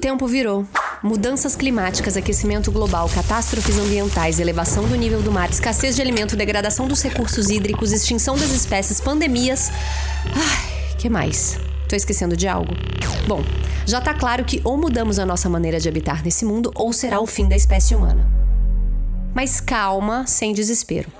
tempo virou. Mudanças climáticas, aquecimento global, catástrofes ambientais, elevação do nível do mar, escassez de alimento, degradação dos recursos hídricos, extinção das espécies, pandemias. Ai, que mais? Tô esquecendo de algo? Bom, já tá claro que ou mudamos a nossa maneira de habitar nesse mundo ou será o fim da espécie humana. Mas calma, sem desespero.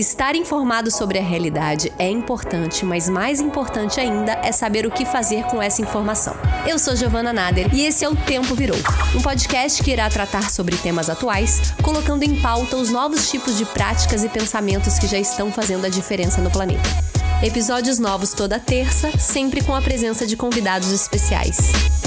Estar informado sobre a realidade é importante, mas mais importante ainda é saber o que fazer com essa informação. Eu sou Giovana Nader e esse é o Tempo Virou, um podcast que irá tratar sobre temas atuais, colocando em pauta os novos tipos de práticas e pensamentos que já estão fazendo a diferença no planeta. Episódios novos toda terça, sempre com a presença de convidados especiais.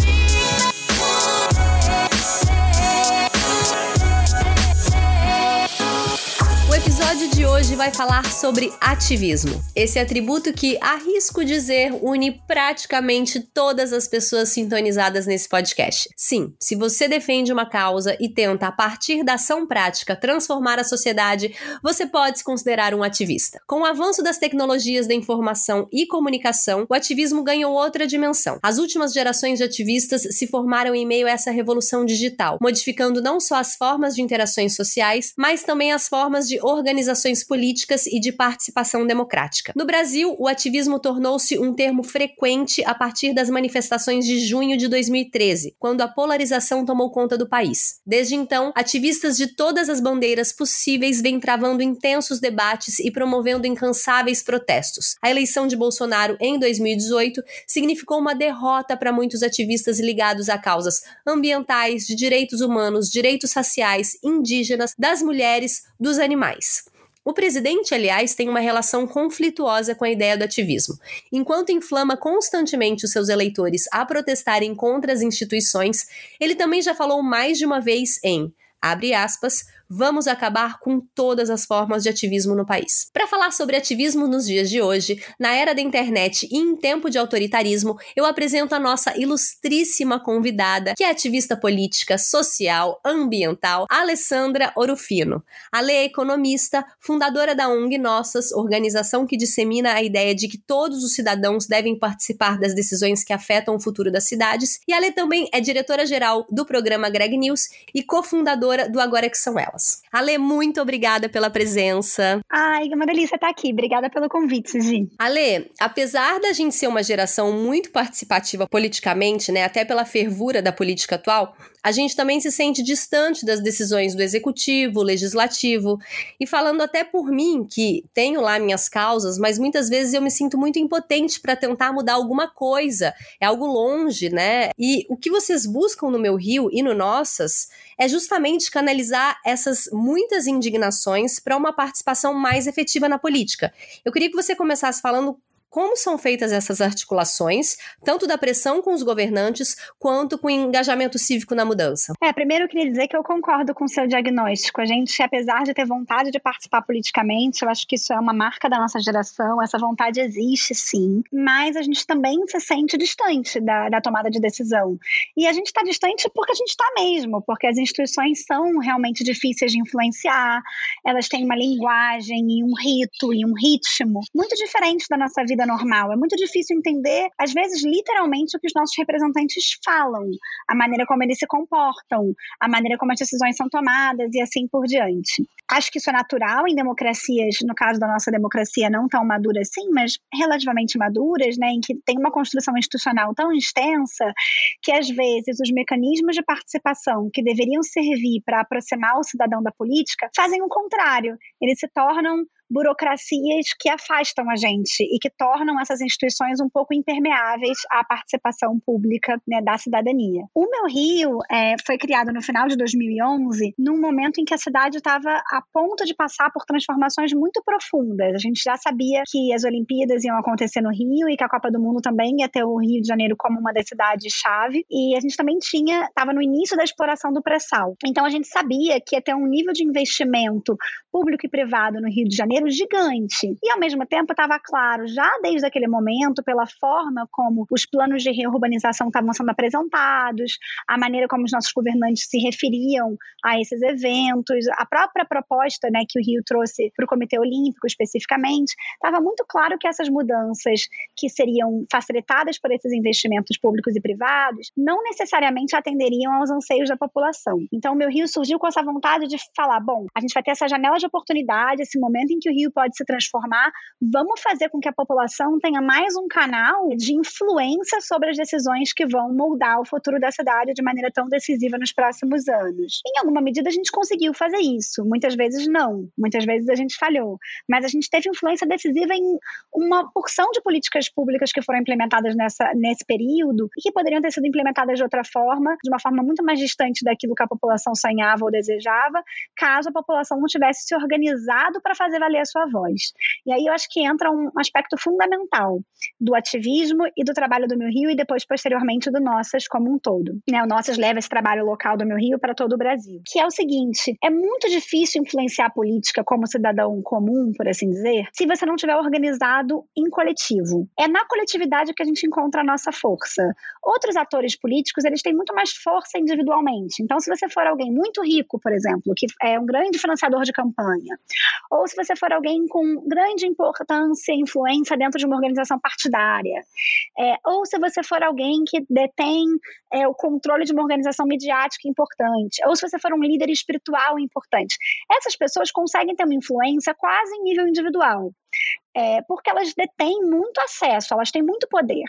De hoje vai falar sobre ativismo. Esse atributo que, arrisco dizer, une praticamente todas as pessoas sintonizadas nesse podcast. Sim, se você defende uma causa e tenta, a partir da ação prática, transformar a sociedade, você pode se considerar um ativista. Com o avanço das tecnologias da informação e comunicação, o ativismo ganhou outra dimensão. As últimas gerações de ativistas se formaram em meio a essa revolução digital, modificando não só as formas de interações sociais, mas também as formas de organização organizações políticas e de participação democrática. No Brasil, o ativismo tornou-se um termo frequente a partir das manifestações de junho de 2013, quando a polarização tomou conta do país. Desde então, ativistas de todas as bandeiras possíveis vêm travando intensos debates e promovendo incansáveis protestos. A eleição de Bolsonaro em 2018 significou uma derrota para muitos ativistas ligados a causas ambientais, de direitos humanos, direitos raciais, indígenas, das mulheres, dos animais. O presidente, aliás, tem uma relação conflituosa com a ideia do ativismo. Enquanto inflama constantemente os seus eleitores a protestarem contra as instituições, ele também já falou mais de uma vez em, abre aspas, vamos acabar com todas as formas de ativismo no país. Para falar sobre ativismo nos dias de hoje, na era da internet e em tempo de autoritarismo, eu apresento a nossa ilustríssima convidada, que é ativista política, social, ambiental, Alessandra Orufino. A lei é economista, fundadora da ONG Nossas, organização que dissemina a ideia de que todos os cidadãos devem participar das decisões que afetam o futuro das cidades, e a lei também é diretora-geral do programa Greg News e cofundadora do Agora Que São Elas. Ale, muito obrigada pela presença. Ai, é uma delícia estar aqui. Obrigada pelo convite, Gi. Ale, apesar da gente ser uma geração muito participativa politicamente, né, até pela fervura da política atual, a gente também se sente distante das decisões do executivo, legislativo. E falando até por mim, que tenho lá minhas causas, mas muitas vezes eu me sinto muito impotente para tentar mudar alguma coisa. É algo longe, né? E o que vocês buscam no meu Rio e no Nossas é justamente canalizar essas muitas indignações para uma participação mais efetiva na política. Eu queria que você começasse falando como são feitas essas articulações, tanto da pressão com os governantes, quanto com o engajamento cívico na mudança? É, primeiro eu queria dizer que eu concordo com o seu diagnóstico. A gente, apesar de ter vontade de participar politicamente, eu acho que isso é uma marca da nossa geração, essa vontade existe sim, mas a gente também se sente distante da, da tomada de decisão. E a gente está distante porque a gente está mesmo, porque as instituições são realmente difíceis de influenciar, elas têm uma linguagem e um rito e um ritmo muito diferente da nossa vida vida normal. É muito difícil entender, às vezes, literalmente, o que os nossos representantes falam, a maneira como eles se comportam, a maneira como as decisões são tomadas e assim por diante. Acho que isso é natural em democracias, no caso da nossa democracia, não tão madura assim, mas relativamente maduras, né, em que tem uma construção institucional tão extensa que, às vezes, os mecanismos de participação que deveriam servir para aproximar o cidadão da política fazem o contrário. Eles se tornam burocracias que afastam a gente e que tornam essas instituições um pouco impermeáveis à participação pública né, da cidadania. O Meu Rio é, foi criado no final de 2011, num momento em que a cidade estava a ponto de passar por transformações muito profundas. A gente já sabia que as Olimpíadas iam acontecer no Rio e que a Copa do Mundo também ia ter o Rio de Janeiro como uma das cidades-chave. E a gente também tinha, estava no início da exploração do pré-sal. Então a gente sabia que ia ter um nível de investimento público e privado no Rio de Janeiro gigante. E, ao mesmo tempo, estava claro, já desde aquele momento, pela forma como os planos de reurbanização estavam sendo apresentados, a maneira como os nossos governantes se referiam a esses eventos, a própria proposta né, que o Rio trouxe para o Comitê Olímpico especificamente, estava muito claro que essas mudanças que seriam facilitadas por esses investimentos públicos e privados não necessariamente atenderiam aos anseios da população. Então, o meu Rio surgiu com essa vontade de falar: bom, a gente vai ter essa janela de oportunidade, esse momento em que o Rio pode se transformar, vamos fazer com que a população tenha mais um canal de influência sobre as decisões que vão moldar o futuro da cidade de maneira tão decisiva nos próximos anos. Em alguma medida, a gente conseguiu fazer isso, muitas vezes não, muitas vezes a gente falhou, mas a gente teve influência decisiva em uma porção de políticas públicas que foram implementadas nessa, nesse período e que poderiam ter sido implementadas de outra forma, de uma forma muito mais distante daquilo que a população sonhava ou desejava, caso a população não tivesse se organizado para fazer valer a sua voz. E aí eu acho que entra um aspecto fundamental do ativismo e do trabalho do Meu Rio e depois, posteriormente, do Nossas como um todo. Né, o Nossas leva esse trabalho local do Meu Rio para todo o Brasil. Que é o seguinte: é muito difícil influenciar a política como cidadão comum, por assim dizer, se você não tiver organizado em coletivo. É na coletividade que a gente encontra a nossa força. Outros atores políticos, eles têm muito mais força individualmente. Então, se você for alguém muito rico, por exemplo, que é um grande financiador de campanha, ou se você for alguém com grande importância e influência dentro de uma organização partidária, é, ou se você for alguém que detém é, o controle de uma organização midiática importante, ou se você for um líder espiritual importante, essas pessoas conseguem ter uma influência quase em nível individual. É, porque elas detêm muito acesso, elas têm muito poder.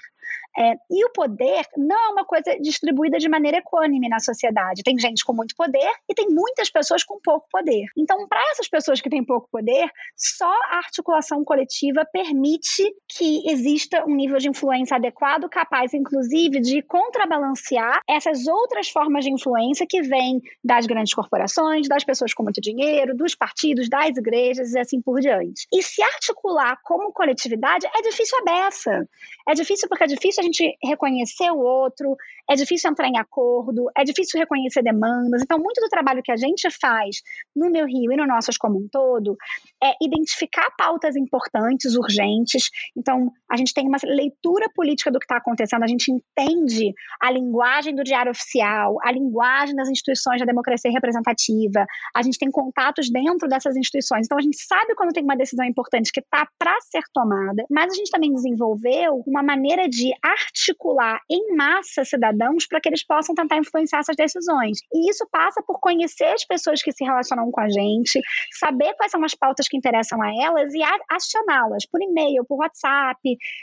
É, e o poder não é uma coisa distribuída de maneira equânime na sociedade. Tem gente com muito poder e tem muitas pessoas com pouco poder. Então, para essas pessoas que têm pouco poder, só a articulação coletiva permite que exista um nível de influência adequado, capaz, inclusive, de contrabalancear essas outras formas de influência que vêm das grandes corporações, das pessoas com muito dinheiro, dos partidos, das igrejas e assim por diante. E se articular como coletividade é difícil a beça. É difícil porque é difícil a gente reconhecer o outro, é difícil entrar em acordo, é difícil reconhecer demandas. Então, muito do trabalho que a gente faz no Meu Rio e no Nossos como um todo é identificar pautas importantes, urgentes. Então, a gente tem uma leitura política do que está acontecendo, a gente entende a linguagem do diário oficial, a linguagem das instituições da democracia representativa, a gente tem contatos dentro dessas instituições. Então, a gente sabe quando tem uma decisão importante que está para ser tomada, mas a gente também desenvolveu uma maneira de articular em massa cidadãos para que eles possam tentar influenciar essas decisões. E isso passa por conhecer as pessoas que se relacionam com a gente, saber quais são as pautas que interessam a elas e acioná-las por e-mail, por WhatsApp,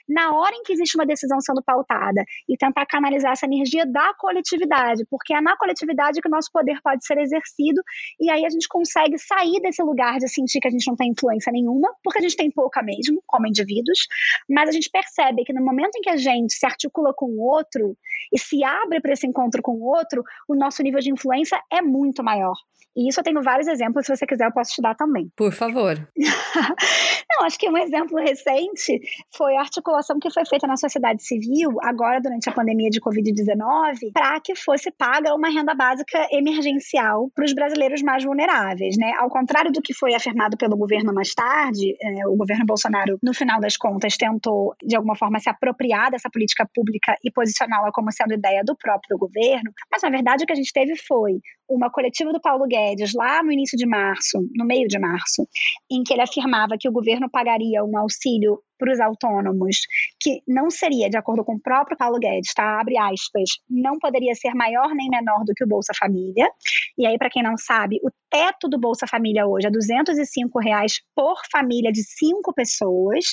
na hora em que existe uma decisão sendo pautada e tentar canalizar essa energia da coletividade, porque é na coletividade que o nosso poder pode ser exercido e aí a gente consegue sair desse lugar de sentir que a gente não tem influência nenhuma, porque a gente tem pouca como indivíduos, mas a gente percebe que no momento em que a gente se articula com o outro e se abre para esse encontro com o outro, o nosso nível de influência é muito maior. E isso eu tenho vários exemplos, se você quiser eu posso te dar também. Por favor. Não, acho que um exemplo recente foi a articulação que foi feita na sociedade civil, agora durante a pandemia de Covid-19, para que fosse paga uma renda básica emergencial para os brasileiros mais vulneráveis. Né? Ao contrário do que foi afirmado pelo governo mais tarde, é, o governo Bolsonaro, no final das contas, tentou, de alguma forma, se apropriar dessa política pública e posicioná-la como sendo ideia do próprio governo, mas na verdade o que a gente teve foi uma coletiva do Paulo Guedes lá no início de março, no meio de março, em que ele afirmava que o governo pagaria um auxílio para os autônomos, que não seria, de acordo com o próprio Paulo Guedes, tá? Abre aspas, não poderia ser maior nem menor do que o Bolsa Família. E aí, para quem não sabe, o teto do Bolsa Família hoje é 205 reais por família de cinco pessoas.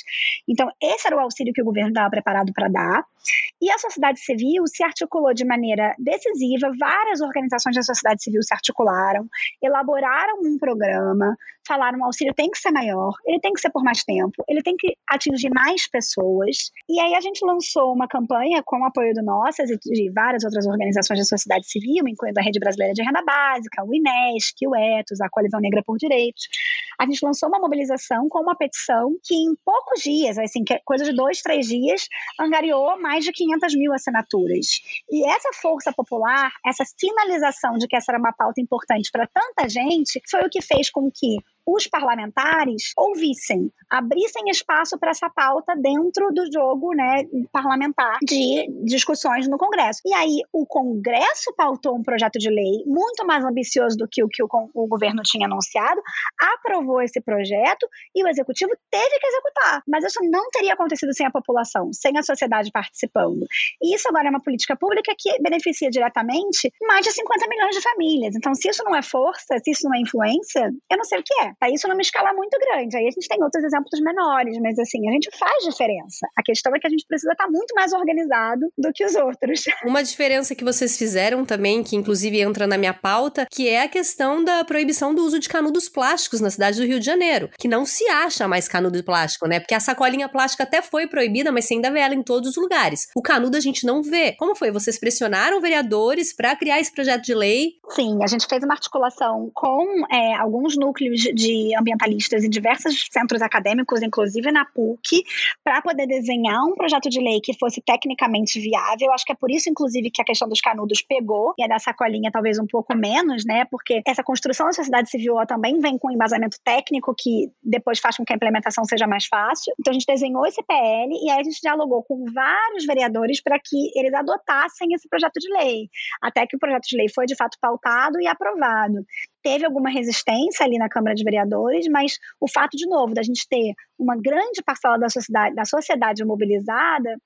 Então, esse era o auxílio que o governo estava preparado para dar. E a sociedade civil se articulou de maneira decisiva, várias organizações da sociedade civil se articularam, elaboraram um programa, falaram o auxílio tem que ser maior, ele tem que ser por mais tempo, ele tem que atingir mais pessoas. E aí a gente lançou uma campanha com o apoio do Nossas e de várias outras organizações da sociedade civil, incluindo a Rede Brasileira de Renda Básica, o INESC, o ETOS, a Coalizão Negra por Direitos. A gente lançou uma mobilização com uma petição que em poucos dias, assim, é coisa de dois, três dias, angariou mais de 500 mil assinaturas. E essa força popular, essa sinalização de que essa era uma pauta importante para tanta gente, foi o que fez com que os parlamentares ouvissem, abrissem espaço para essa pauta dentro do jogo né, parlamentar de discussões no Congresso. E aí o Congresso pautou um projeto de lei muito mais ambicioso do que o que o, o governo tinha anunciado, aprovou esse projeto e o executivo teve que executar. Mas isso não teria acontecido sem a população, sem a sociedade participando. E isso agora é uma política pública que beneficia diretamente mais de 50 milhões de famílias. Então, se isso não é força, se isso não é influência, eu não sei o que é. Tá isso numa escala muito grande. Aí a gente tem outros exemplos menores, mas assim, a gente faz diferença. A questão é que a gente precisa estar muito mais organizado do que os outros. Uma diferença que vocês fizeram também, que inclusive entra na minha pauta, que é a questão da proibição do uso de canudos plásticos na cidade do Rio de Janeiro, que não se acha mais canudo plástico, né? Porque a sacolinha plástica até foi proibida, mas você ainda vê ela em todos os lugares. O canudo a gente não vê. Como foi? Vocês pressionaram vereadores para criar esse projeto de lei? Sim, a gente fez uma articulação com é, alguns núcleos de ambientalistas em diversos centros acadêmicos, inclusive na PUC, para poder desenhar um projeto de lei que fosse tecnicamente viável. Acho que é por isso, inclusive, que a questão dos canudos pegou e a da sacolinha talvez um pouco menos, né? Porque essa construção da sociedade civil também vem com um embasamento técnico que depois faz com que a implementação seja mais fácil. Então a gente desenhou esse PL e aí a gente dialogou com vários vereadores para que eles adotassem esse projeto de lei, até que o projeto de lei foi de fato pautado e aprovado teve alguma resistência ali na Câmara de Vereadores, mas o fato, de novo, da gente ter uma grande parcela da sociedade, da sociedade mobilizada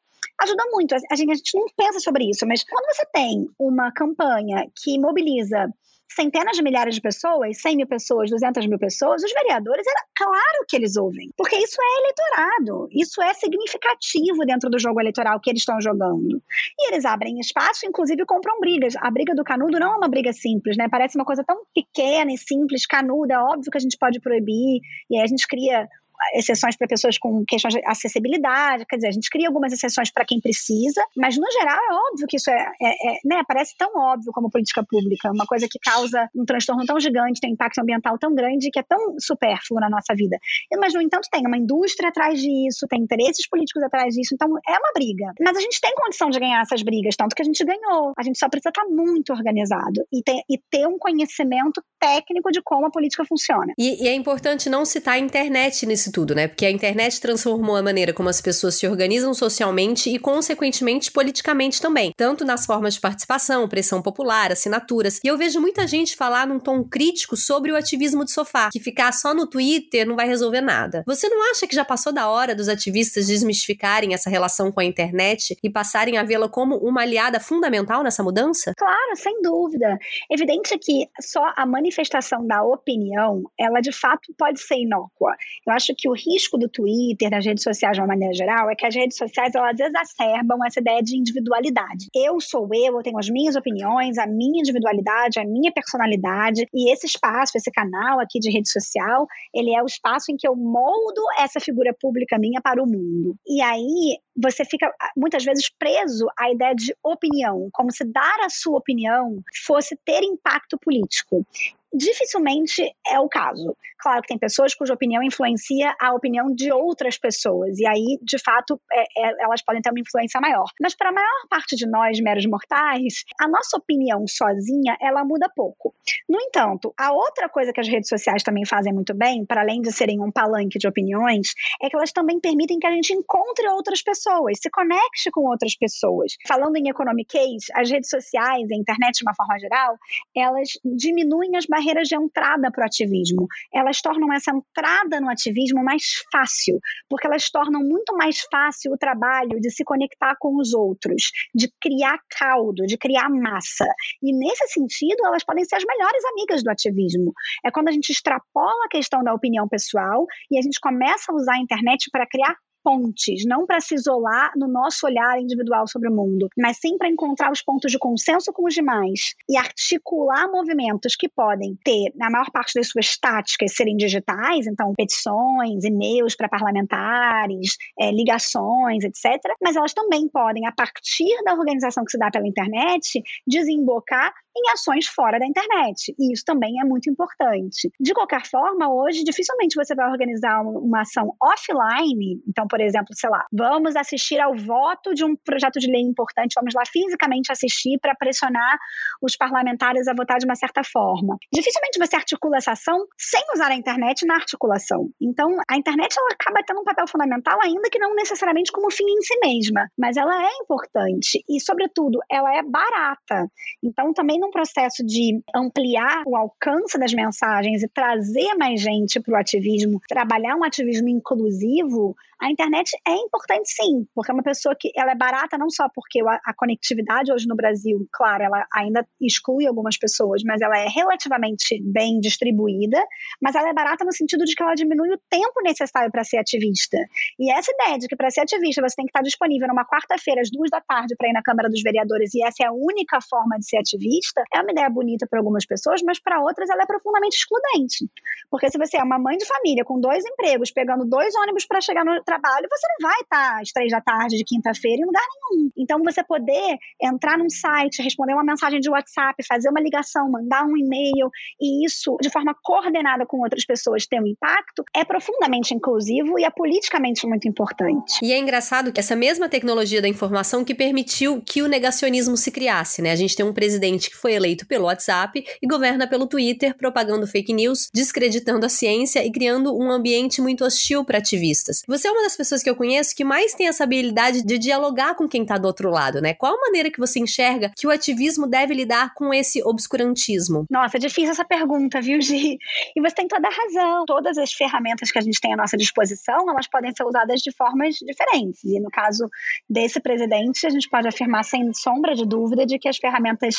ajuda muito. A gente, a gente não pensa sobre isso, mas quando você tem uma campanha que mobiliza centenas de milhares de pessoas, 100 mil pessoas, 200 mil pessoas, os vereadores, é claro que eles ouvem, porque isso é eleitorado, isso é significativo dentro do jogo eleitoral que eles estão jogando. E eles abrem espaço, inclusive compram brigas. A briga do canudo não é uma briga simples, né? Parece uma coisa tão pequena e simples, canudo, é óbvio que a gente pode proibir, e aí a gente cria exceções para pessoas com questões de acessibilidade, quer dizer, a gente cria algumas exceções para quem precisa, mas no geral é óbvio que isso é, é, é, né, parece tão óbvio como política pública, uma coisa que causa um transtorno tão gigante, tem um impacto ambiental tão grande, que é tão supérfluo na nossa vida. Mas, no entanto, tem uma indústria atrás disso, tem interesses políticos atrás disso, então é uma briga. Mas a gente tem condição de ganhar essas brigas, tanto que a gente ganhou. A gente só precisa estar muito organizado e ter, e ter um conhecimento técnico de como a política funciona. E, e é importante não citar a internet nisso tudo, né? Porque a internet transformou a maneira como as pessoas se organizam socialmente e, consequentemente, politicamente também. Tanto nas formas de participação, pressão popular, assinaturas. E eu vejo muita gente falar num tom crítico sobre o ativismo de sofá, que ficar só no Twitter não vai resolver nada. Você não acha que já passou da hora dos ativistas desmistificarem essa relação com a internet e passarem a vê-la como uma aliada fundamental nessa mudança? Claro, sem dúvida. Evidente que só a manifestação da opinião, ela de fato pode ser inócua. Eu acho que o risco do Twitter, das redes sociais de uma maneira geral, é que as redes sociais elas exacerbam essa ideia de individualidade. Eu sou eu, eu tenho as minhas opiniões, a minha individualidade, a minha personalidade, e esse espaço, esse canal aqui de rede social, ele é o espaço em que eu moldo essa figura pública minha para o mundo. E aí você fica muitas vezes preso à ideia de opinião, como se dar a sua opinião fosse ter impacto político dificilmente é o caso. Claro que tem pessoas cuja opinião influencia a opinião de outras pessoas, e aí, de fato, é, é, elas podem ter uma influência maior. Mas para a maior parte de nós, meros mortais, a nossa opinião sozinha, ela muda pouco. No entanto, a outra coisa que as redes sociais também fazem muito bem, para além de serem um palanque de opiniões, é que elas também permitem que a gente encontre outras pessoas, se conecte com outras pessoas. Falando em economic case, as redes sociais, a internet de uma forma geral, elas diminuem as barreiras barreiras de entrada para o ativismo. Elas tornam essa entrada no ativismo mais fácil, porque elas tornam muito mais fácil o trabalho de se conectar com os outros, de criar caldo, de criar massa. E nesse sentido, elas podem ser as melhores amigas do ativismo. É quando a gente extrapola a questão da opinião pessoal e a gente começa a usar a internet para criar pontes, não para se isolar no nosso olhar individual sobre o mundo, mas sim para encontrar os pontos de consenso com os demais e articular movimentos que podem ter, na maior parte das suas táticas, serem digitais, então petições, e-mails para parlamentares, é, ligações, etc. Mas elas também podem, a partir da organização que se dá pela internet, desembocar em ações fora da internet. E isso também é muito importante. De qualquer forma, hoje dificilmente você vai organizar uma ação offline. Então, por exemplo, sei lá, vamos assistir ao voto de um projeto de lei importante, vamos lá fisicamente assistir para pressionar os parlamentares a votar de uma certa forma. Dificilmente você articula essa ação sem usar a internet na articulação. Então, a internet ela acaba tendo um papel fundamental, ainda que não necessariamente como fim em si mesma, mas ela é importante e, sobretudo, ela é barata. Então, também num processo de ampliar o alcance das mensagens e trazer mais gente para o ativismo, trabalhar um ativismo inclusivo, a internet é importante sim, porque é uma pessoa que ela é barata não só porque a, a, conectividade hoje no Brasil, claro, ela ainda exclui algumas pessoas, mas ela é relativamente bem distribuída, mas ela é barata no sentido de que ela diminui o tempo necessário para ser ativista. E essa ideia de que para ser ativista você tem que estar disponível numa quarta-feira às duas da tarde para ir na Câmara dos Vereadores e essa é a única forma de ser ativista, é uma ideia bonita para algumas pessoas, mas para outras ela é profundamente excludente. Porque se você é uma mãe de família com dois empregos, pegando dois ônibus para chegar no trabalho, você não vai estar às três da tarde de quinta-feira em lugar nenhum. Então, você poder entrar num site, responder uma mensagem de WhatsApp, fazer uma ligação, mandar um e-mail, e isso de forma coordenada com outras pessoas ter um impacto, é profundamente inclusivo e é politicamente muito importante. E é engraçado que essa mesma tecnologia da informação que permitiu que o negacionismo se criasse, né? A gente tem um presidente que foi eleito pelo WhatsApp e governa pelo Twitter, propagando fake news, descreditando a ciência e criando um ambiente muito hostil para ativistas. Você é uma das pessoas que eu conheço que mais tem essa habilidade de dialogar com quem tá do outro lado, né? Qual a maneira que você enxerga que o ativismo deve lidar com esse obscurantismo? Nossa, é difícil essa pergunta, viu, Gi? E você tem toda a razão. Todas as ferramentas que a gente tem à nossa disposição, elas podem ser usadas de formas diferentes. E no caso desse presidente, a gente pode afirmar sem sombra de dúvida de que as ferramentas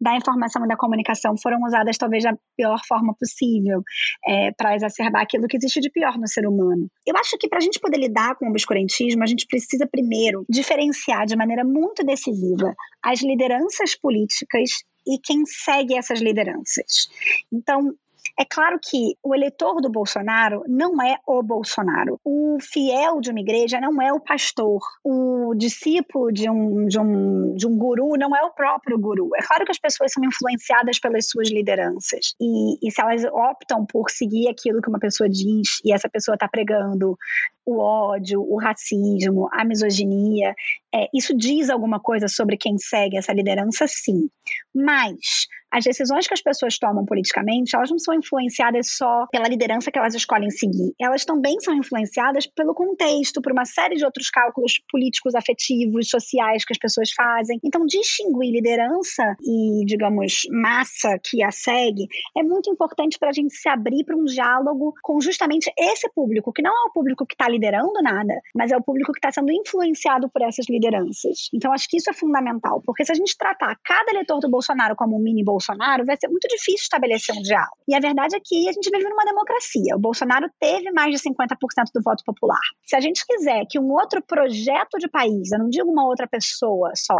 da informação e da comunicação foram usadas talvez da pior forma possível é, para exacerbar aquilo que existe de pior no ser humano. Eu acho que para a gente poder lidar com o obscurantismo, a gente precisa primeiro diferenciar de maneira muito decisiva as lideranças políticas e quem segue essas lideranças. Então, é claro que o eleitor do Bolsonaro não é o Bolsonaro. O fiel de uma igreja não é o pastor. O discípulo de um, de um, de um guru não é o próprio guru. É claro que as pessoas são influenciadas pelas suas lideranças. E, e se elas optam por seguir aquilo que uma pessoa diz e essa pessoa está pregando o ódio, o racismo, a misoginia, é, isso diz alguma coisa sobre quem segue essa liderança, sim. Mas as decisões que as pessoas tomam politicamente, elas não são influenciadas só pela liderança que elas escolhem seguir. Elas também são influenciadas pelo contexto, por uma série de outros cálculos políticos, afetivos, sociais que as pessoas fazem. Então, distinguir liderança e, digamos, massa que a segue é muito importante para a gente se abrir para um diálogo com justamente esse público, que não é o público que está liderando nada, mas é o público que está sendo influenciado por essas lideranças. Então, acho que isso é fundamental, porque se a gente tratar cada eleitor do Bolsonaro como um mini Bolsonaro, vai ser muito difícil estabelecer um diálogo. E a verdade é que a gente vive numa democracia. O Bolsonaro teve mais de 50% do voto popular. Se a gente quiser que um outro projeto de país, eu não digo uma outra pessoa só,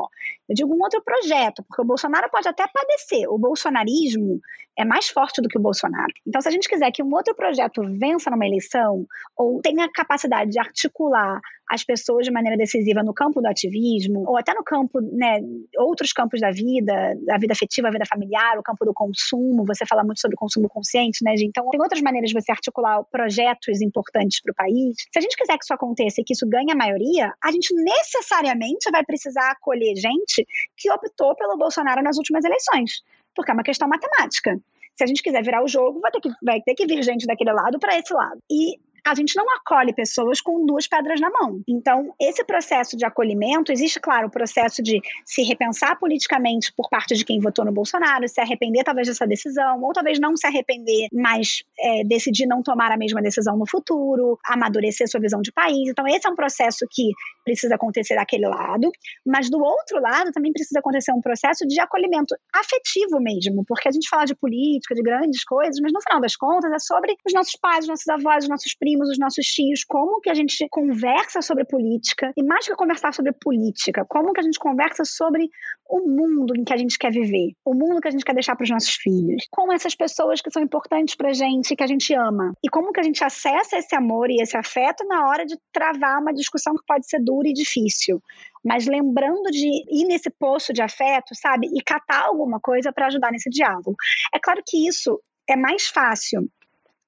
eu digo um outro projeto, porque o Bolsonaro pode até padecer. O bolsonarismo é mais forte do que o Bolsonaro. Então, se a gente quiser que um outro projeto vença numa eleição, ou tenha a capacidade de articular as pessoas de maneira decisiva no campo do ativismo, ou até no campo, né, outros campos da vida, a vida afetiva, a vida familiar, o campo do consumo, você fala muito sobre consumo consciente, né, Então, tem outras maneiras de você articular projetos importantes para o país. Se a gente quiser que isso aconteça e que isso ganhe a maioria, a gente necessariamente vai precisar acolher gente que optou pelo Bolsonaro nas últimas eleições porque é uma questão matemática. Se a gente quiser virar o jogo, vai ter que, vai ter que vir gente daquele lado para esse lado. E a gente não acolhe pessoas com duas pedras na mão. Então, esse processo de acolhimento, existe, claro, o processo de se repensar politicamente por parte de quem votou no Bolsonaro, se arrepender talvez dessa decisão, ou talvez não se arrepender, mas é, decidir não tomar a mesma decisão no futuro, amadurecer sua visão de país. Então, esse é um processo que precisa acontecer daquele lado, mas do outro lado também precisa acontecer um processo de acolhimento afetivo mesmo, porque a gente fala de política, de grandes coisas, mas no final das contas é sobre os nossos pais, os nossos avós, os nossos primos os nossos tios, como que a gente conversa sobre política, e mais que conversar sobre política, como que a gente conversa sobre o mundo em que a gente quer viver, o mundo que a gente quer deixar para os nossos filhos, com essas pessoas que são importantes para a gente, que a gente ama, e como que a gente acessa esse amor e esse afeto na hora de travar uma discussão que pode ser dura dura e difícil mas lembrando de ir nesse poço de afeto, sabe? E catar alguma coisa para ajudar nesse diálogo. É claro que isso é mais fácil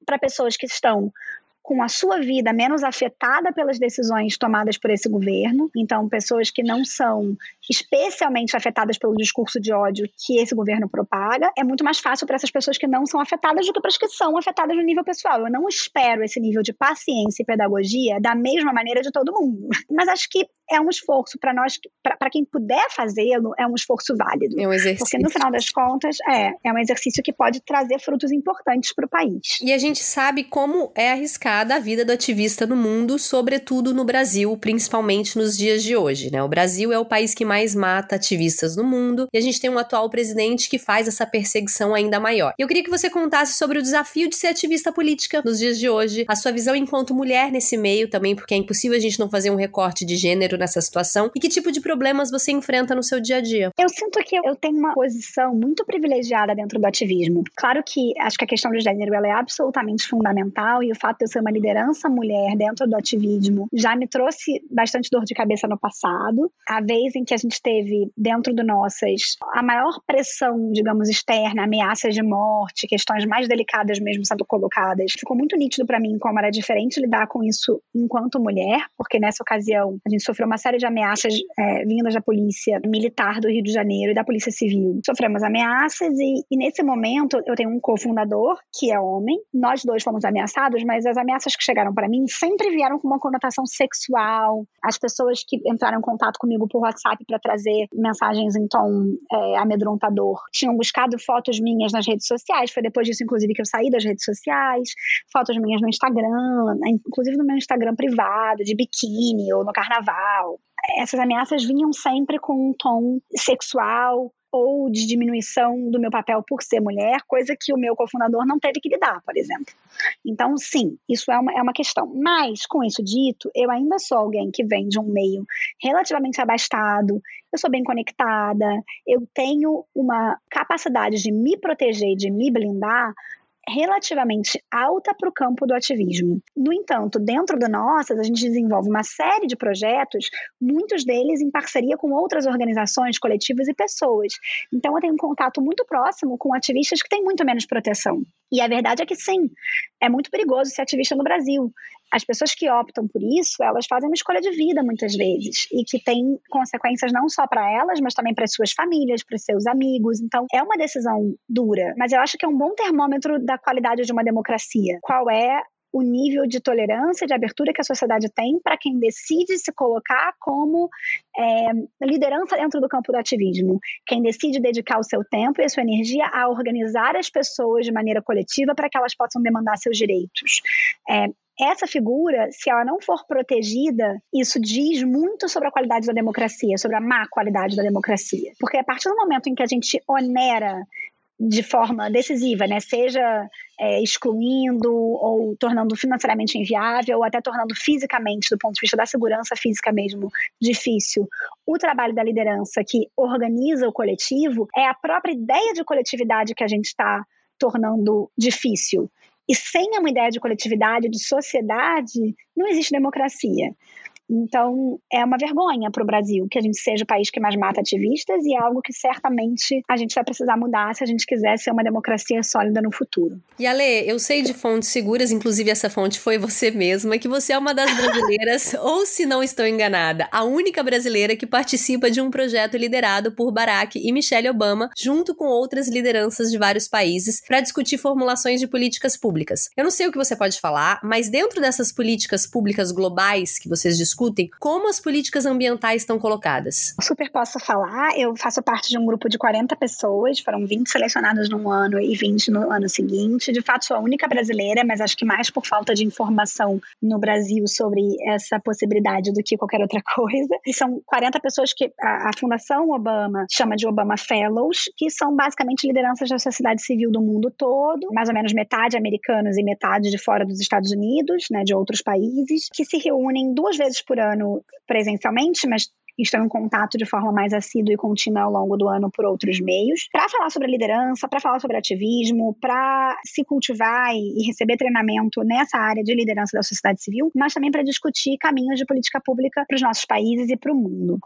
para pessoas que estão com a sua vida menos afetada pelas decisões tomadas por esse governo. Então, pessoas que não são especialmente afetadas pelo discurso de ódio que esse governo propaga, é muito mais fácil para essas pessoas que não são afetadas do que para as que são afetadas no nível pessoal. Eu não espero esse nível de paciência e pedagogia da mesma maneira de todo mundo. Mas acho que é um esforço para nós, para quem puder fazê-lo, é um esforço válido. É um exercício. Porque no final das contas, é, é um exercício que pode trazer frutos importantes para o país. E a gente sabe como é arriscada a vida do ativista no mundo, sobretudo no Brasil, principalmente nos dias de hoje. Né? O Brasil é o país que mais mata ativistas no mundo e a gente tem um atual presidente que faz essa perseguição ainda maior. E eu queria que você contasse sobre o desafio de ser ativista política nos dias de hoje, a sua visão enquanto mulher nesse meio também, porque é impossível a gente não fazer um recorte de gênero nessa situação e que tipo de problemas você enfrenta no seu dia a dia? Eu sinto que eu tenho uma posição muito privilegiada dentro do ativismo. Claro que acho que a questão do gênero ela é absolutamente fundamental e o fato de eu ser uma liderança mulher dentro do ativismo já me trouxe bastante dor de cabeça no passado. A vez em que a gente teve dentro do Nossas a maior pressão, digamos, externa, ameaças de morte, questões mais delicadas mesmo sendo colocadas, ficou muito nítido para mim como era diferente lidar com isso enquanto mulher, porque nessa ocasião a gente sofreu uma série de ameaças é, vindas da polícia militar do Rio de Janeiro e da polícia civil. Sofremos ameaças e, e nesse momento eu tenho um cofundador que é homem. Nós dois fomos ameaçados, mas as ameaças que chegaram para mim sempre vieram com uma conotação sexual. As pessoas que entraram em contato comigo por WhatsApp para trazer mensagens em tom é, amedrontador tinham buscado fotos minhas nas redes sociais. Foi depois disso, inclusive, que eu saí das redes sociais. Fotos minhas no Instagram, inclusive no meu Instagram privado, de biquíni ou no carnaval essas ameaças vinham sempre com um tom sexual ou de diminuição do meu papel por ser mulher, coisa que o meu cofundador não teve que lidar, por exemplo. Então, sim, isso é uma, é uma questão. Mas, com isso dito, eu ainda sou alguém que vem de um meio relativamente abastado, eu sou bem conectada, eu tenho uma capacidade de me proteger, de me blindar relativamente alta para o campo do ativismo. No entanto, dentro do Nossas, a gente desenvolve uma série de projetos, muitos deles em parceria com outras organizações, coletivos e pessoas. Então, eu tenho um contato muito próximo com ativistas que têm muito menos proteção. E a verdade é que sim, é muito perigoso ser ativista no Brasil. As pessoas que optam por isso, elas fazem uma escolha de vida muitas vezes e que tem consequências não só para elas, mas também para suas famílias, para seus amigos. Então, é uma decisão dura, mas eu acho que é um bom termômetro da qualidade de uma democracia. Qual é o nível de tolerância, de abertura que a sociedade tem para quem decide se colocar como é, liderança dentro do campo do ativismo. Quem decide dedicar o seu tempo e a sua energia a organizar as pessoas de maneira coletiva para que elas possam demandar seus direitos. É, essa figura, se ela não for protegida, isso diz muito sobre a qualidade da democracia, sobre a má qualidade da democracia. Porque a partir do momento em que a gente onera de forma decisiva, né? seja é, excluindo ou tornando financeiramente inviável ou até tornando fisicamente, do ponto de vista da segurança física mesmo, difícil. O trabalho da liderança que organiza o coletivo é a própria ideia de coletividade que a gente está tornando difícil. E sem uma ideia de coletividade, de sociedade, não existe democracia. Então, é uma vergonha para o Brasil que a gente seja o país que mais mata ativistas e é algo que certamente a gente vai precisar mudar se a gente quiser ser uma democracia sólida no futuro. E Ale, eu sei de fontes seguras, inclusive essa fonte foi você mesma, que você é uma das brasileiras, ou se não estou enganada, a única brasileira que participa de um projeto liderado por Barack e Michelle Obama, junto com outras lideranças de vários países, para discutir formulações de políticas públicas. Eu não sei o que você pode falar, mas dentro dessas políticas públicas globais que vocês discutem, discutem como as políticas ambientais estão colocadas. Super posso falar, eu faço parte de um grupo de 40 pessoas, foram 20 selecionadas num ano e 20 no ano seguinte. De fato, sou a única brasileira, mas acho que mais por falta de informação no Brasil sobre essa possibilidade do que qualquer outra coisa. E são 40 pessoas que a, a Fundação Obama chama de Obama Fellows, que são basicamente lideranças da sociedade civil do mundo todo, mais ou menos metade americanos e metade de fora dos Estados Unidos, né, de outros países, que se reúnem duas vezes por ano presencialmente, mas estão em contato de forma mais assídua e contínua ao longo do ano por outros meios, para falar sobre liderança, para falar sobre ativismo, para se cultivar e, receber treinamento nessa área de liderança da sociedade civil, mas também para discutir caminhos de política pública para os nossos países e para o mundo.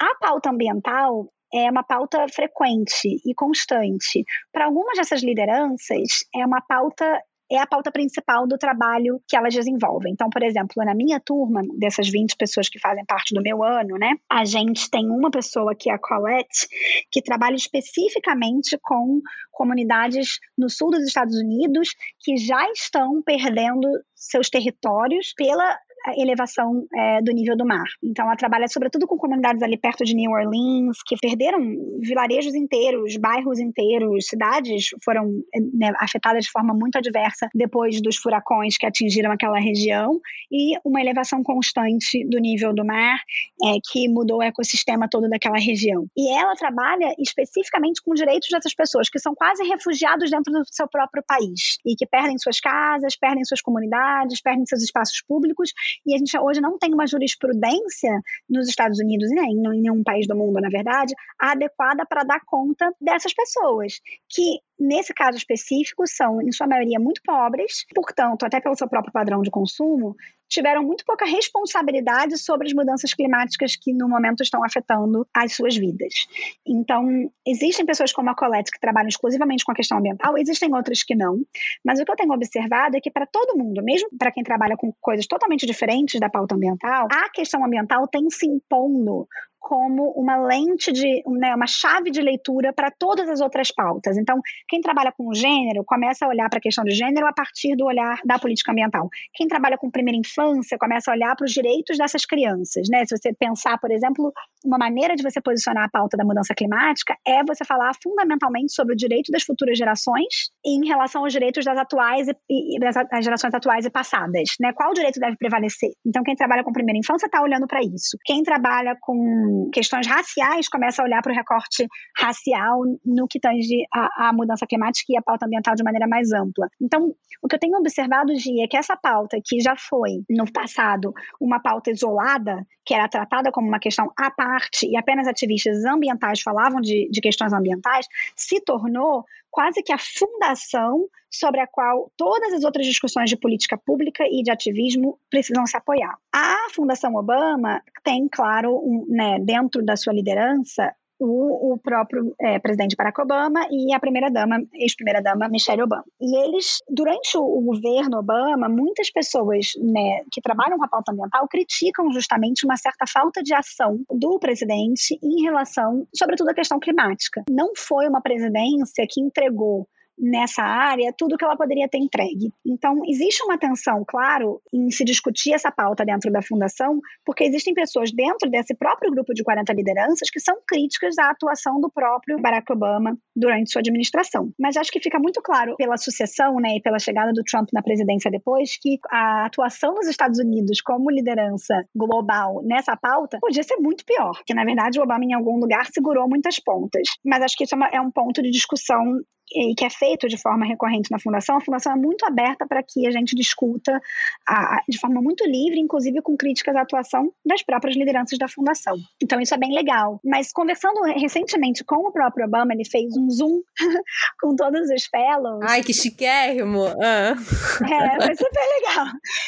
A pauta ambiental é uma pauta frequente e constante. Para algumas dessas lideranças, é uma pauta é a pauta principal do trabalho que elas desenvolvem. Então, por exemplo, na minha turma, dessas 20 pessoas que fazem parte do meu ano, né, a gente tem uma pessoa que é a Colette, que trabalha especificamente com comunidades no sul dos Estados Unidos que já estão perdendo seus territórios pela elevação é, do nível do mar. Então, ela trabalha sobretudo com comunidades ali perto de New Orleans, que perderam vilarejos inteiros, bairros inteiros, cidades foram né, afetadas de forma muito adversa depois dos furacões que atingiram aquela região e uma elevação constante do nível do mar é, que mudou o ecossistema todo daquela região. E ela trabalha especificamente com direitos dessas pessoas que são quase refugiados dentro do seu próprio país e que perdem suas casas, perdem suas comunidades, perdem seus espaços públicos e a gente hoje não tem uma jurisprudência nos Estados Unidos e nem em nenhum país do mundo, na verdade, adequada para dar conta dessas pessoas, que nesse caso específico são, em sua maioria, muito pobres, portanto, até pelo seu próprio padrão de consumo, tiveram muito pouca responsabilidade sobre as mudanças climáticas que no momento estão afetando as suas vidas. Então, existem pessoas como a Colette que trabalham exclusivamente com a questão ambiental, existem outras que não, mas o que eu tenho observado é que para todo mundo, mesmo para quem trabalha com coisas totalmente diferentes da pauta ambiental, a questão ambiental tem se impondo como uma lente de, né, uma chave de leitura para todas as outras pautas. Então, quem trabalha com gênero começa a olhar para a questão de gênero a partir do olhar da política ambiental. Quem trabalha com primeira infância começa a olhar para os direitos dessas crianças, né? Se você pensar, por exemplo, uma maneira de você posicionar a pauta da mudança climática é você falar fundamentalmente sobre o direito das futuras gerações em relação aos direitos das atuais e, e das gerações atuais e passadas, né? Qual direito deve prevalecer? Então, quem trabalha com primeira infância está olhando para isso. Quem trabalha com questões raciais começa a olhar para o recorte racial no que tange a, a, mudança climática e a pauta ambiental de maneira mais ampla. Então, o que eu tenho observado, Gia, é que essa pauta, que já foi, no passado, uma pauta isolada, que era tratada como uma questão à parte e apenas ativistas ambientais falavam de, de questões ambientais, se tornou quase que a fundação sobre a qual todas as outras discussões de política pública e de ativismo precisam se apoiar. A Fundação Obama tem, claro, um, né, dentro da sua liderança, o, o próprio é, presidente Barack Obama e a primeira-dama, ex-primeira-dama Michelle Obama. E eles, durante o, o governo Obama, muitas pessoas né, que trabalham com a pauta ambiental criticam justamente uma certa falta de ação do presidente em relação, sobretudo, à questão climática. Não foi uma presidência que entregou nessa área tudo que ela poderia ter entregue. Então, existe uma tensão, claro, em se discutir essa pauta dentro da fundação, porque existem pessoas dentro desse próprio grupo de 40 lideranças que são críticas à atuação do próprio Barack Obama durante sua administração. Mas acho que fica muito claro pela sucessão, né, e pela chegada do Trump na presidência depois, que a atuação dos Estados Unidos como liderança global nessa pauta podia ser muito pior, que na verdade o Obama em algum lugar segurou muitas pontas. Mas acho que isso é, é um ponto de discussão e que é feito de forma recorrente na fundação, a fundação é muito aberta para que a gente discuta a, de forma muito livre, inclusive com críticas à atuação das próprias lideranças da fundação. Então isso é bem legal. Mas conversando recentemente com o próprio Obama, ele fez um zoom com todos os fellows. Ai, que chiquérrimo! Ah. É, foi super legal.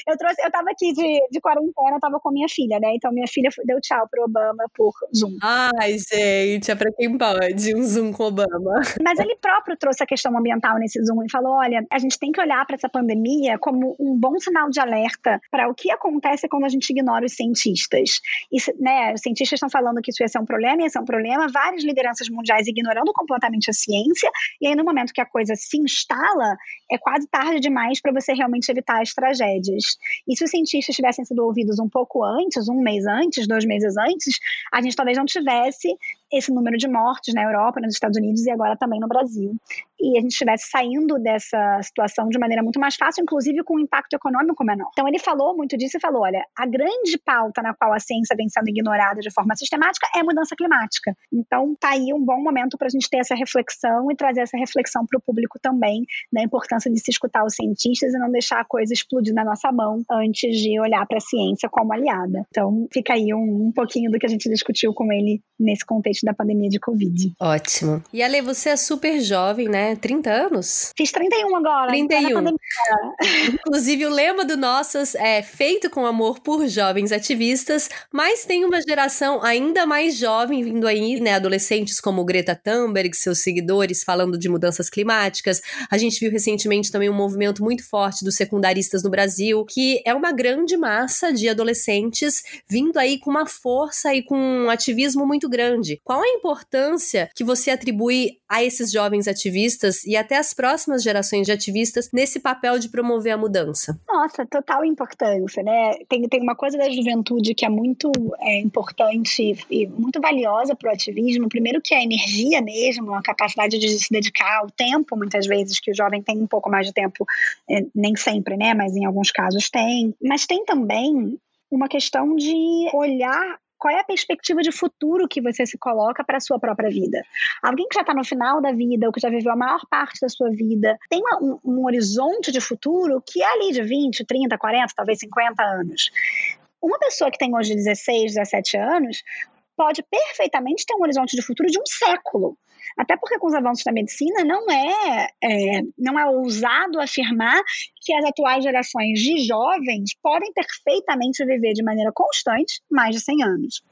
Eu trouxe, eu tava aqui de, de quarentena, eu tava com minha filha, né? Então minha filha deu tchau pro Obama por zoom. Ai, gente, é pra quem pode, um zoom com o Obama. Mas ele próprio trouxe a questão ambiental nesse Zoom e falou: olha, a gente tem que olhar para essa pandemia como um bom sinal de alerta para o que acontece quando a gente ignora os cientistas. E, né, os cientistas estão falando que isso ia ser um problema, ia ser um problema, várias lideranças mundiais ignorando completamente a ciência, e aí no momento que a coisa se instala, é quase tarde demais para você realmente evitar as tragédias. E se os cientistas tivessem sido ouvidos um pouco antes, um mês antes, dois meses antes, a gente talvez não tivesse esse número de mortes na Europa, nos Estados Unidos e agora também no Brasil e a gente estivesse saindo dessa situação de maneira muito mais fácil, inclusive com um impacto econômico menor. Então ele falou muito disso e falou: olha, a grande pauta na qual a ciência vem sendo ignorada de forma sistemática é a mudança climática. Então tá aí um bom momento para a gente ter essa reflexão e trazer essa reflexão para o público também da importância de se escutar os cientistas e não deixar a coisa explodir na nossa mão antes de olhar para a ciência como aliada. Então fica aí um, um pouquinho do que a gente discutiu com ele nesse contexto da pandemia de Covid. Ótimo. E Ale, você é super jovem, né? 30 anos? Fiz 31 agora. 31. Inclusive, o lema do Nossas é feito com amor por jovens ativistas, mas tem uma geração ainda mais jovem vindo aí, né? Adolescentes como Greta Thunberg, seus seguidores falando de mudanças climáticas. A gente viu recentemente também um movimento muito forte dos secundaristas no Brasil, que é uma grande massa de adolescentes vindo aí com uma força e com um ativismo muito grande. Qual a importância que você atribui a esses jovens ativistas e até as próximas gerações de ativistas nesse papel de promover a mudança? Nossa, total importância, né? Tem, tem uma coisa da juventude que é muito é, importante e muito valiosa para o ativismo. Primeiro que é a energia mesmo, a capacidade de se dedicar ao tempo, muitas vezes, que o jovem tem um pouco mais de tempo, é, nem sempre, né? Mas em alguns casos tem. Mas tem também uma questão de olhar qual é a perspectiva de futuro que você se coloca para a sua própria vida? Alguém que já está no final da vida, ou que já viveu a maior parte da sua vida, tem uma, um, um horizonte de futuro que é ali de 20, 30, 40, talvez 50 anos. Uma pessoa que tem hoje 16, 17 anos pode perfeitamente ter um horizonte de futuro de um século. Até porque com os avanços da medicina não é, é, não é ousado afirmar que as atuais gerações de jovens podem perfeitamente viver de maneira constante mais de 100 anos.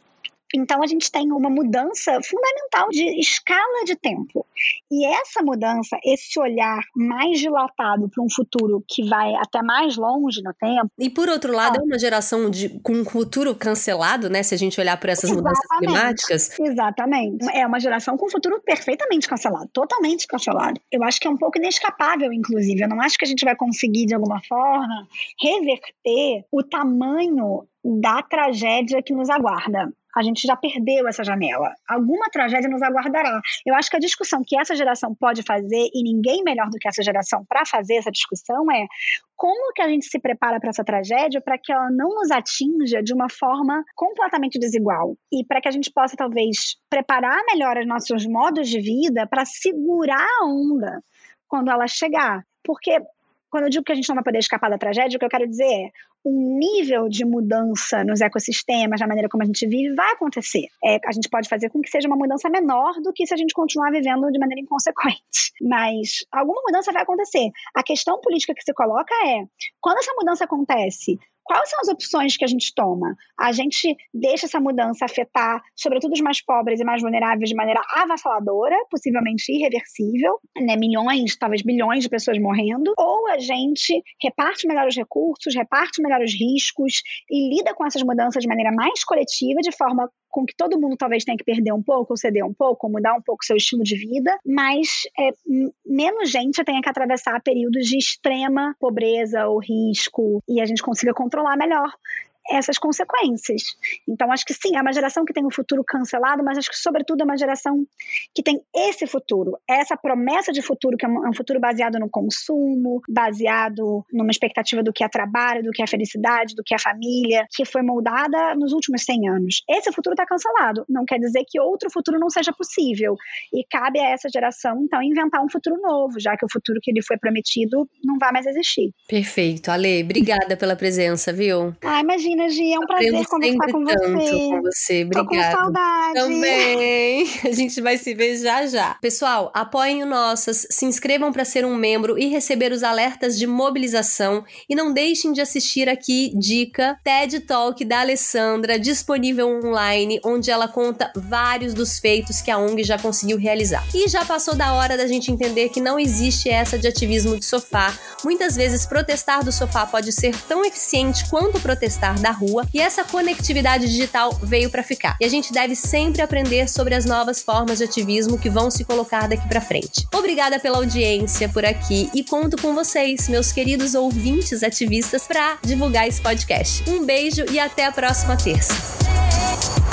Então a gente tem uma mudança fundamental de escala de tempo. E essa mudança, esse olhar mais dilatado para um futuro que vai até mais longe no tempo. E por outro lado, ah. é uma geração de, com um futuro cancelado, né? Se a gente olhar por essas Exatamente. mudanças climáticas. Exatamente. É uma geração com um futuro perfeitamente cancelado, totalmente cancelado. Eu acho que é um pouco inescapável, inclusive. Eu não acho que a gente vai conseguir, de alguma forma, reverter o tamanho da tragédia que nos aguarda a gente já perdeu essa janela. Alguma tragédia nos aguardará. Eu acho que a discussão que essa geração pode fazer, e ninguém melhor do que essa geração para fazer essa discussão, é como que a gente se prepara para essa tragédia para que ela não nos atinja de uma forma completamente desigual. E para que a gente possa, talvez, preparar melhor os nossos modos de vida para segurar a onda quando ela chegar. Porque quando eu digo que a gente não vai poder escapar da tragédia, o que eu quero dizer é um nível de mudança nos ecossistemas, na maneira como a gente vive, vai acontecer. É, a gente pode fazer com que seja uma mudança menor do que se a gente continuar vivendo de maneira inconsequente. Mas alguma mudança vai acontecer. A questão política que se coloca é: quando essa mudança acontece, Quais são as opções que a gente toma? A gente deixa essa mudança afetar, sobretudo, os mais pobres e mais vulneráveis de maneira avassaladora, possivelmente irreversível, né? milhões, talvez bilhões de pessoas morrendo, ou a gente reparte melhor os recursos, reparte melhor os riscos e lida com essas mudanças de maneira mais coletiva, de forma com que todo mundo talvez tenha que perder um pouco, ou ceder um pouco, ou mudar um pouco seu estilo de vida, mas é, menos gente tenha que atravessar períodos de extrema pobreza ou risco e a gente consiga controlar melhor essas consequências. Então, acho que sim, é uma geração que tem um futuro cancelado, mas acho que, sobretudo, é uma geração que tem esse futuro, essa promessa de futuro, que é um futuro baseado no consumo, baseado numa expectativa do que é trabalho, do que é felicidade, do que é família, que foi moldada nos últimos 100 anos. Esse futuro está cancelado. Não quer dizer que outro futuro não seja possível. E cabe a essa geração, então, inventar um futuro novo, já que o futuro que lhe foi prometido não vai mais existir. Perfeito. Ale, obrigada pela presença, viu? Ah, imagina Imagina, Gi, é um prazer conversar com você. com você. Obrigada. Tô com saudade. Também. A gente vai se ver já já. Pessoal, apoiem o Nossas, se inscrevam para ser um membro e receber os alertas de mobilização e não deixem de assistir aqui dica TED Talk da Alessandra, disponível online, onde ela conta vários dos feitos que a ONG já conseguiu realizar. E já passou da hora da gente entender que não existe essa de ativismo de sofá. Muitas vezes protestar do sofá pode ser tão eficiente quanto protestar da rua e essa conectividade digital veio para ficar. E a gente deve sempre aprender sobre as novas formas de ativismo que vão se colocar daqui para frente. Obrigada pela audiência por aqui e conto com vocês, meus queridos ouvintes ativistas, para divulgar esse podcast. Um beijo e até a próxima terça.